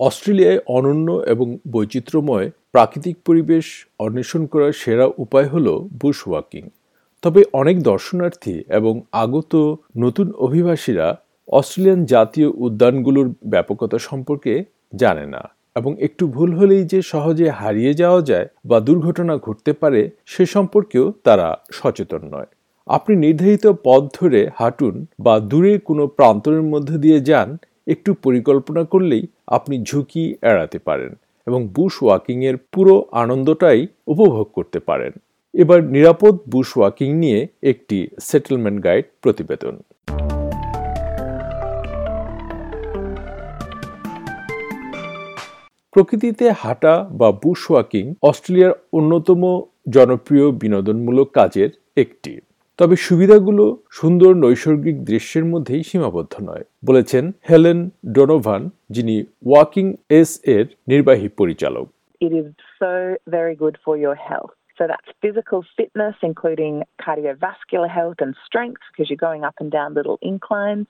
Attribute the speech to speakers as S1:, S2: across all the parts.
S1: অস্ট্রেলিয়ায় অনন্য এবং বৈচিত্র্যময় প্রাকৃতিক পরিবেশ অন্বেষণ করার সেরা উপায় হল বুশ ওয়াকিং তবে অনেক দর্শনার্থী এবং আগত নতুন অভিবাসীরা অস্ট্রেলিয়ান জাতীয় উদ্যানগুলোর ব্যাপকতা সম্পর্কে জানে না এবং একটু ভুল হলেই যে সহজে হারিয়ে যাওয়া যায় বা দুর্ঘটনা ঘটতে পারে সে সম্পর্কেও তারা সচেতন নয়। আপনি নির্ধারিত পথ ধরে হাঁটুন বা দূরে কোনো প্রান্তরের মধ্যে দিয়ে যান একটু পরিকল্পনা করলেই আপনি ঝুঁকি এড়াতে পারেন এবং বুশ ওয়াকিংয়ের পুরো আনন্দটাই উপভোগ করতে পারেন। এবার নিরাপদ বুশ ওয়াকিং নিয়ে একটি সেটেলমেন্ট গাইড প্রতিবেদন। প্রকৃতিতে হাঁটা বা বুশ ওয়াকিং অস্ট্রেলিয়ার অন্যতম জনপ্রিয় বিনোদনমূলক কাজের একটি। তবে সুবিধাগুলো সুন্দর নৈসর্গিক দৃশ্যের মধ্যেই সীমাবদ্ধ নয় বলেছেন হেলেন ডোনোভান যিনি ওয়াকিং এস এর নির্বাহী পরিচালক
S2: It is so very good for your health. So that's physical fitness, including cardiovascular health and strength, because you're going up and down little inclines.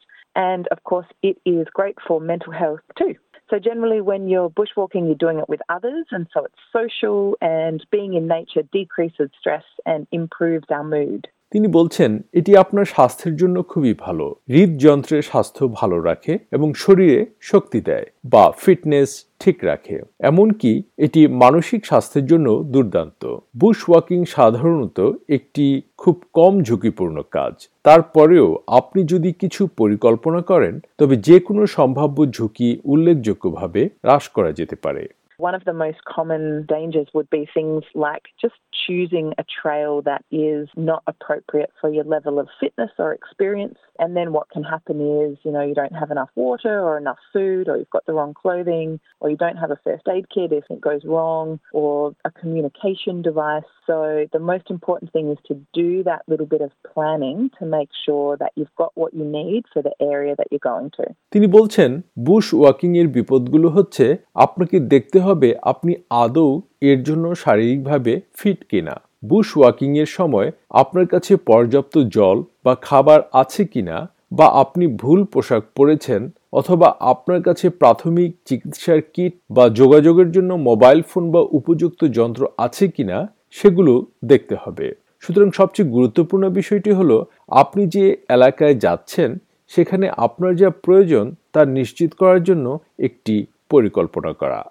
S2: And of course, it is great for mental health too. So generally, when you're bushwalking, you're doing it with others, and so it's social, and being in nature decreases stress and improves our mood.
S1: তিনি বলছেন, এটি আপনার স্বাস্থ্যের জন্য খুবই ভালো। হৃদযন্ত্রের স্বাস্থ্য ভালো রাখে এবং শরীরে শক্তি দেয় বা ফিটনেস ঠিক রাখে। এমনকি এটি মানসিক স্বাস্থ্যের জন্য দুর্দান্ত। বুশ ওয়াকিং সাধারণত একটি খুব কম ঝুঁকিপূর্ণ কাজ। তারপরেও আপনি যদি কিছু পরিকল্পনা করেন, তবে যে কোনো সম্ভাব্য ঝুঁকি উল্লেখযোগ্যভাবে হ্রাস করা যেতে পারে।
S2: One of the most common dangers would be things like just choosing a trail that is not appropriate for your level of fitness or experience. And then what can happen is, you know, you don't have enough water or enough food, or you've got the wrong clothing, or you don't have a first aid kit if it goes wrong, or a communication device. So the most important thing is to do that little bit of planning to make sure that you've got what you need for the area that you're going to.
S1: তিনি বলছেন Bush walking এর বিপদগুলো হচ্ছে আপনাকে দেখতে হবে আপনি আদৌ এর জন্য শারীরিকভাবে ফিট কিনা? বুশ ওয়াকিং এর সময় আপনার কাছে পর্যাপ্ত জল বা খাবার আছে কিনা? বা আপনি ভুল পোশাক পরেছেন অথবা আপনার কাছে প্রাথমিক চিকিৎসার কিট বা যোগাযোগের জন্য মোবাইল ফোন বা উপযুক্ত যন্ত্র আছে কিনা, সেগুলো দেখতে হবে। সুতরাং সবচেয়ে গুরুত্বপূর্ণ বিষয়টি হলো, আপনি যে এলাকায় যাচ্ছেন, সেখানে আপনার যা প্রয়োজন তা নিশ্চিত করার জন্য একটি পরিকল্পনা করা।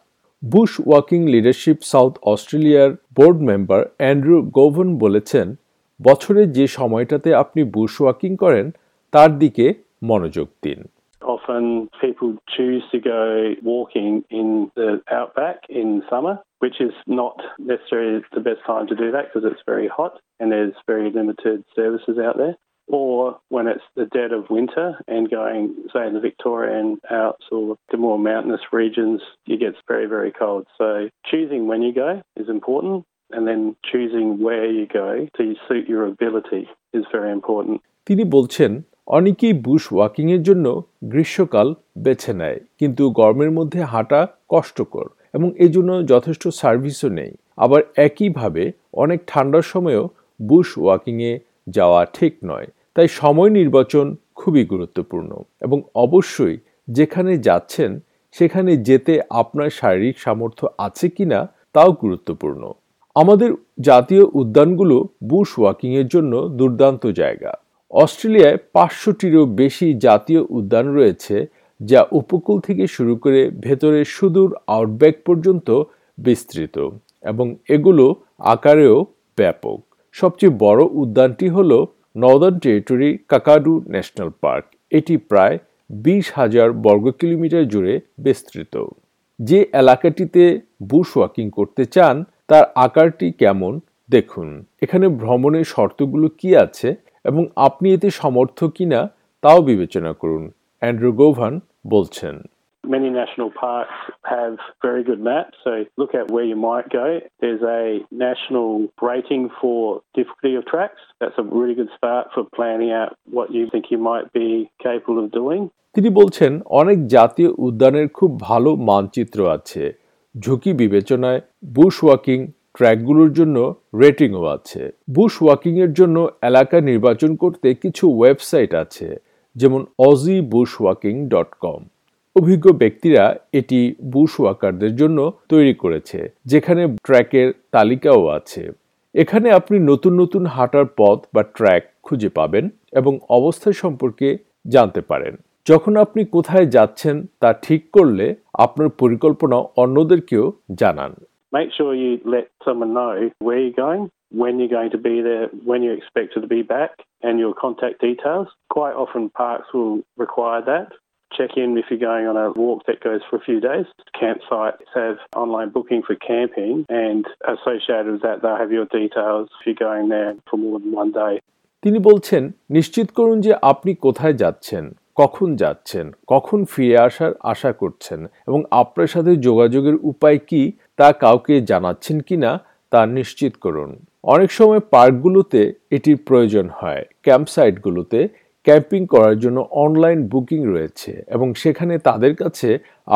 S1: বুশ ওয়াকিং লিডারশিপ সাউথ অস্ট্রেলিয়ার বোর্ড মেম্বার অ্যান্ড্রু গোভন বলেছেন বছরে যে সময়টাতে আপনি বুশ ওয়াকিং করেন তার দিকে মনোযোগ দিন
S3: Often people choose to go walking in the outback in summer, which is not necessarily the best time to do that because it's very hot and there's very limited services out there. Or when it's the dead of winter and going, say, in the Victorian Alps or the more mountainous regions, it gets very, very cold. So choosing when you go is important, and then choosing where you go to suit your ability is very important.
S1: তিনি বলছেন অনেকেই Bush walking এর জন্য গ্রীষ্মকাল বেছে নেয় কিন্তু গরমের মধ্যে হাঁটা কষ্টকর এবং এই জন্য যথেষ্ট সার্ভিসও নেই আবার একইভাবে অনেক ঠান্ডার সময়ও বুশ ওয়াকিংয়ে যাওয়া ঠিক নয় তাই সময় নির্বাচন খুবই গুরুত্বপূর্ণ এবং অবশ্যই যেখানে যাচ্ছেন, সেখানে যেতে আপনার শারীরিক সামর্থ্য আছে কিনা তাও গুরুত্বপূর্ণ। আমাদের জাতীয় উদ্যানগুলো বুশ ওয়াকিংয়ের জন্য দুর্দান্ত জায়গা। অস্ট্রেলিয়ায় পাঁচশোটিরও বেশি জাতীয় উদ্যান রয়েছে, যা উপকূল থেকে শুরু করে ভেতরে সুদূর আউটব্যাক পর্যন্ত বিস্তৃত এবং এগুলো আকারেও ব্যাপক। সবচেয়ে বড় উদ্যানটি হলো Northern Territory Kakadu National Park এটি প্রায় বিশ হাজার বর্গ কিলোমিটার জুড়ে বিস্তৃত। যে এলাকাটিতে বুশ ওয়াকিং করতে চান, তার আকারটি কেমন? দেখুন, এখানে ভ্রমণের শর্তগুলো কি আছে এবং আপনি এতে সমর্থ কিনা, তাও বিবেচনা করুন, অ্যান্ড্রু গোভান বলছেন।
S3: Many national parks have very good maps, so look at where you might go. There's a national rating for difficulty of tracks. That's a really good start for planning out what you think you might be capable of doing.
S1: তিনি বলছেন অনেক জাতীয় উদ্যানের খুব ভালো মানচিত্র আছে ঝুঁকি বিবেচনায় বুশ ওয়াকিং ট্র্যাকগুলোর জন্য রেটিংও আছে বুশ ওয়াকিং এর জন্য এলাকা নির্বাচন করতে কিছু ওয়েবসাইট আছে যেমন Aussie bush walking dot com অভিজ্ঞ ব্যক্তিরা এটি বুশ ওয়াকারদের জন্য তৈরি করেছে যেখানে ট্র্যাকের তালিকাও আছে এখানে আপনি নতুন নতুন হাঁটার পথ বা ট্র্যাক খুঁজে পাবেন এবং অবস্থা সম্পর্কে জানতে পারেন যখন আপনি কোথায় যাচ্ছেন তা ঠিক করলে আপনার পরিকল্পনা অন্যদেরকেও জানান
S3: Make sure you let someone know where you're going, when you're going to be there, when you're expected to be back, and your contact details. Quite often, parks will require that. Check in if you're going on a walk that goes for a few days. Campsites have online booking for camping, and associated with that, they'll have your details if you're going there for more than one day.
S1: তিনি বলছেন নিশ্চিত করুন যে আপনি কোথায় যাচ্ছেন কখন যাচ্ছেন কখন ফিরে আসার আশা করছেন এবং আপনার সাথে যোগাযোগের উপায় কি তা কাউকে জানাচ্ছেন কিনা তা নিশ্চিত করুন অনেক সময় পার্কগুলোতে এটির প্রয়োজন হয় ক্যাম্পসাইটগুলোতে ক্যাম্পিং করার জন্য অনলাইন বুকিং রয়েছে এবং সেখানে তাদের কাছে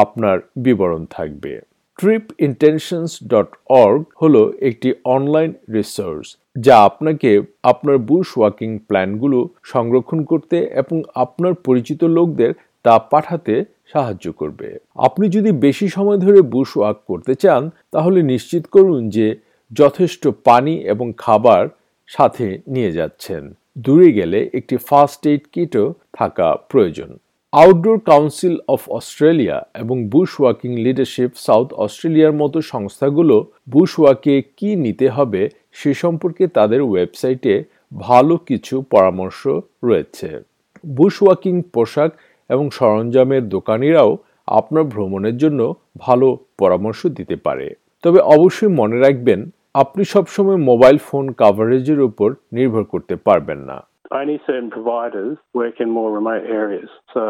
S1: আপনার বিবরণ থাকবে। ট্রিপ ইন্টেনশনস ডট অর্গ হলো একটি অনলাইন রিসোর্স যা আপনাকে আপনার বুশ ওয়াকিং প্ল্যানগুলো সংরক্ষণ করতে এবং আপনার পরিচিত লোকদের তা পাঠাতে সাহায্য করবে। আপনি যদি বেশি সময় ধরে বুশ ওয়াক করতে চান, তাহলে নিশ্চিত করুন যে যথেষ্ট পানি এবং খাবার সাথে নিয়ে যাচ্ছেন। দূরে গেলে একটি ফার্স্ট এইড কিটও থাকা প্রয়োজন। আউটডোর কাউন্সিল অফ অস্ট্রেলিয়া এবং বুশ ওয়াকিং লিডারশিপ সাউথ অস্ট্রেলিয়ার মতো সংস্থাগুলো বুশ ওয়াকে কি নিতে হবে সে সম্পর্কে তাদের ওয়েবসাইটে ভালো কিছু পরামর্শ রয়েছে। বুশ ওয়াকিং পোশাক এবং সরঞ্জামের দোকানিরাও আপনার ভ্রমণের জন্য ভালো পরামর্শ দিতে পারে। তবে অবশ্যই মনে রাখবেন আপনি সবসময় মোবাইল ফোন কাভারেজের উপর নির্ভর করতে পারবেন না
S3: Only certain providers work in more remote areas. So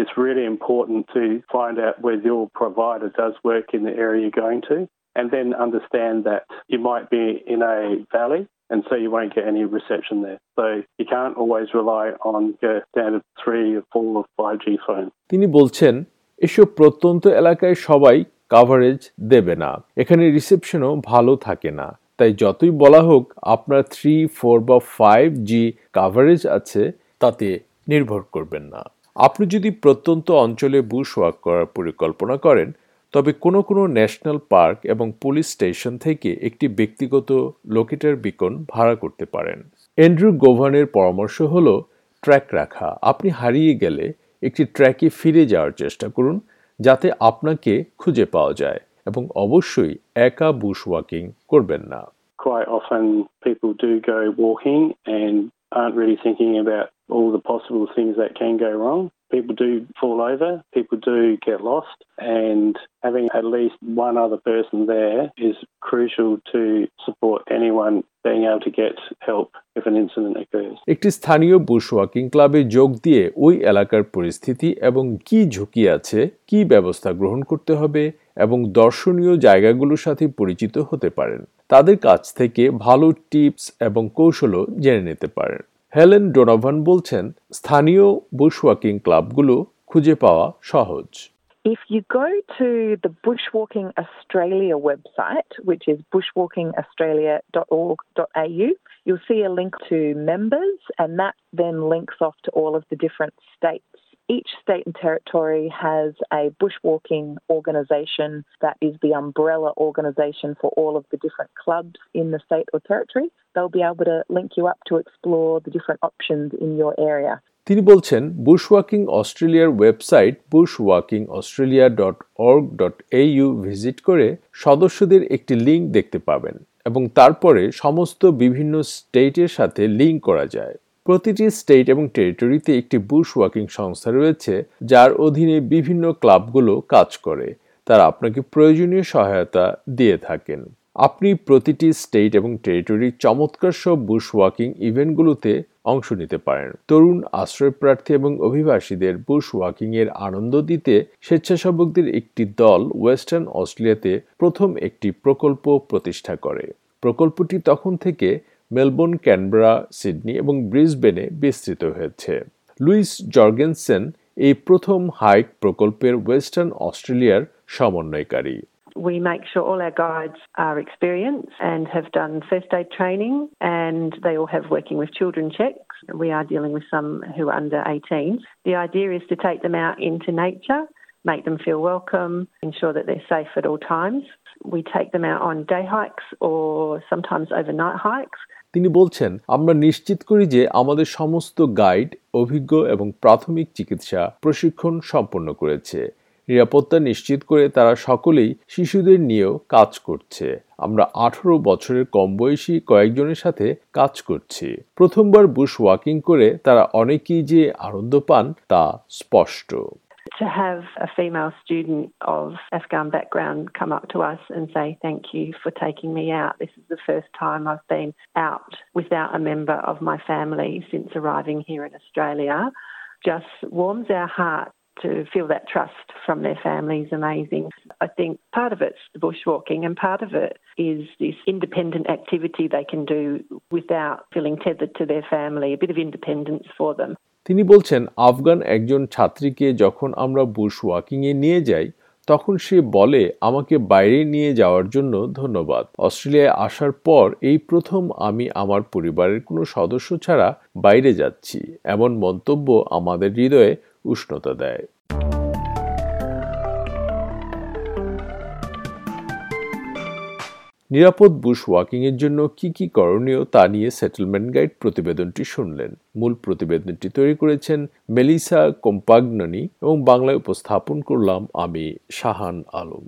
S3: it's really important to find out whether your provider does work in the area you're going to and then understand that you might be in a valley and so you won't get any reception there. So you can't always rely on your standard 3 or 4 or 5G phone.
S1: তিনি বলছেন এসব প্রত্যন্ত এলাকায় সবাই coverage দেবে না। এখানে রিসেপশনও ভালো থাকে না। তাই যতই বলা হোক, আপনার থ্রি ফোর বা ফাইভ জি কাভারেজ আছে, তাতে নির্ভর করবেন না। আপনি যদি প্রত্যন্ত অঞ্চলে বুশ ওয়াক করার পরিকল্পনা করেন, তবে কোনো কোনো ন্যাশনাল পার্ক এবং পুলিশ স্টেশন থেকে একটি ব্যক্তিগত লোকেটার বিকন ভাড়া করতে পারেন। এন্ড্রু গোভানের পরামর্শ হলো ট্র্যাক রাখা। আপনি হারিয়ে গেলে একটি ট্র্যাকে ফিরে যাওয়ার চেষ্টা করুন। যাতে আপনাকে খুঁজে পাওয়া যায় এবং অবশ্যই একা বুশ ওয়াকিং করবেন না
S3: Quite often people do go walking and aren't really thinking about all the possible things that can go wrong. People do fall over, people do get lost, and having at least one other person there is crucial to support anyone being able to get help if an incident occurs.
S1: একটি স্থানীয় Bush walking ক্লাবে যোগ দিয়ে ওই এলাকার পরিস্থিতি এবং কি ঝুঁকি আছে কি ব্যবস্থা গ্রহণ করতে হবে এবং দর্শনীয় জায়গাগুলোর সাথে পরিচিত হতে পারেন তাদের কাছ থেকে ভালো টিপস এবং কৌশলও জেনে নিতে পারেন হেলেন ডোনাভান বলছেন স্থানীয় বুশওয়াকিং ক্লাবগুলো খুঁজে পাওয়া সহজ
S2: If you go to the Bushwalking Australia website, which is bushwalkingaustralia.org.au, you'll see a link to members, and that then links off to all of the different states each state and territory has a bushwalking organisation that is the umbrella organisation for all of the different clubs in the state or territory. They'll be able to link you up to explore the different options in your area.
S1: তিনি বলছেন bushwalking অস্ট্রেলিয়ার website bushwalking Australia dot org dot AU visit করে সদস্যদের একটি link দেখতে পাবেন এবং তারপরে সমস্ত বিভিন্ন স্টেটের সাথে লিঙ্ক করা যায় প্রতিটি স্টেট এবং টেরিটরিতে একটি বুশ ওয়াকিং সংস্থা রয়েছে, যার অধীনে বিভিন্ন ক্লাবগুলো কাজ করে। তারা আপনাকে প্রয়োজনীয় সহায়তা দিয়ে থাকেন। আপনি প্রতিটি স্টেট এবং টেরিটরির চমৎকার সব বুশ ওয়াকিং ইভেন্টগুলোতে অংশ নিতে পারেন। তরুণ আশ্রয়প্রার্থী এবং অভিবাসীদের বুশ ওয়াকিং এর আনন্দ দিতে স্বেচ্ছাসেবকদের একটি দল ওয়েস্টার্ন অস্ট্রেলিয়াতে প্রথম একটি প্রকল্প প্রতিষ্ঠা করে। প্রকল্পটি তখন থেকে মেলবোর্ন ক্যানবেরা সিডনি এবং ব্রিসবেনে বিস্তৃত হয়েছে লুইস জর্গেনসেন এই প্রথম হাইক প্রকল্পের ওয়েস্টার্ন অস্ট্রেলিয়ার সমন্বয়কারী
S4: We make sure all our guides are experienced and have done first aid training and they all have working with children checks. We are dealing with some who are under 18. The idea is to take them out into nature make them feel welcome, ensure that they're safe at all times. We take them out on day hikes or sometimes overnight hikes.
S1: তিনি বলছেন, আমরা নিশ্চিত করি যে আমাদের সমস্ত guide, অভিজ্ঞ এবং প্রাথমিক চিকিৎসা প্রশিক্ষণ সম্পন্ন করেছে। নিরাপত্তা নিশ্চিত করে তারা সকলেই শিশুদের নিয়েও কাজ করছে। আমরা আঠারো বছরের কম বয়সী কয়েকজনের সাথে কাজ করছি। প্রথমবার বুশ ওয়াকিং করে তারা অনেকেই যে আনন্দ পান তা স্পষ্ট।
S4: To have a female student of Afghan background come up to us and say, Thank you for taking me out. This is the first time I've been out without a member of my family since arriving here in Australia just warms our heart to feel that trust from their families amazing. I think part of it's the bushwalking and part of it is this independent activity they can do without feeling tethered to their family, a bit of independence for them.
S1: তিনি বলছেন, আফগান একজন ছাত্রীকে যখন আমরা Bush ওয়াকিংয়ে নিয়ে যাই, তখন সে বলে, আমাকে বাইরে নিয়ে যাওয়ার জন্য ধন্যবাদ। অস্ট্রেলিয়ায় আসার পর এই প্রথম আমি আমার পরিবারের কোনো সদস্য ছাড়া বাইরে যাচ্ছি এমন মন্তব্য আমাদের হৃদয়ে উষ্ণতা দেয়। নিরাপদ বুশ ওয়াকিং এর জন্য কি কি করণীয় তা নিয়ে সেটেলমেন্ট গাইড প্রতিবেদনটি শুনলেন। মূল প্রতিবেদনটি তৈরি করেছেন মেলিসা কোম্পাগননি এবং বাংলায় উপস্থাপন করলাম আমি শাহান আলম।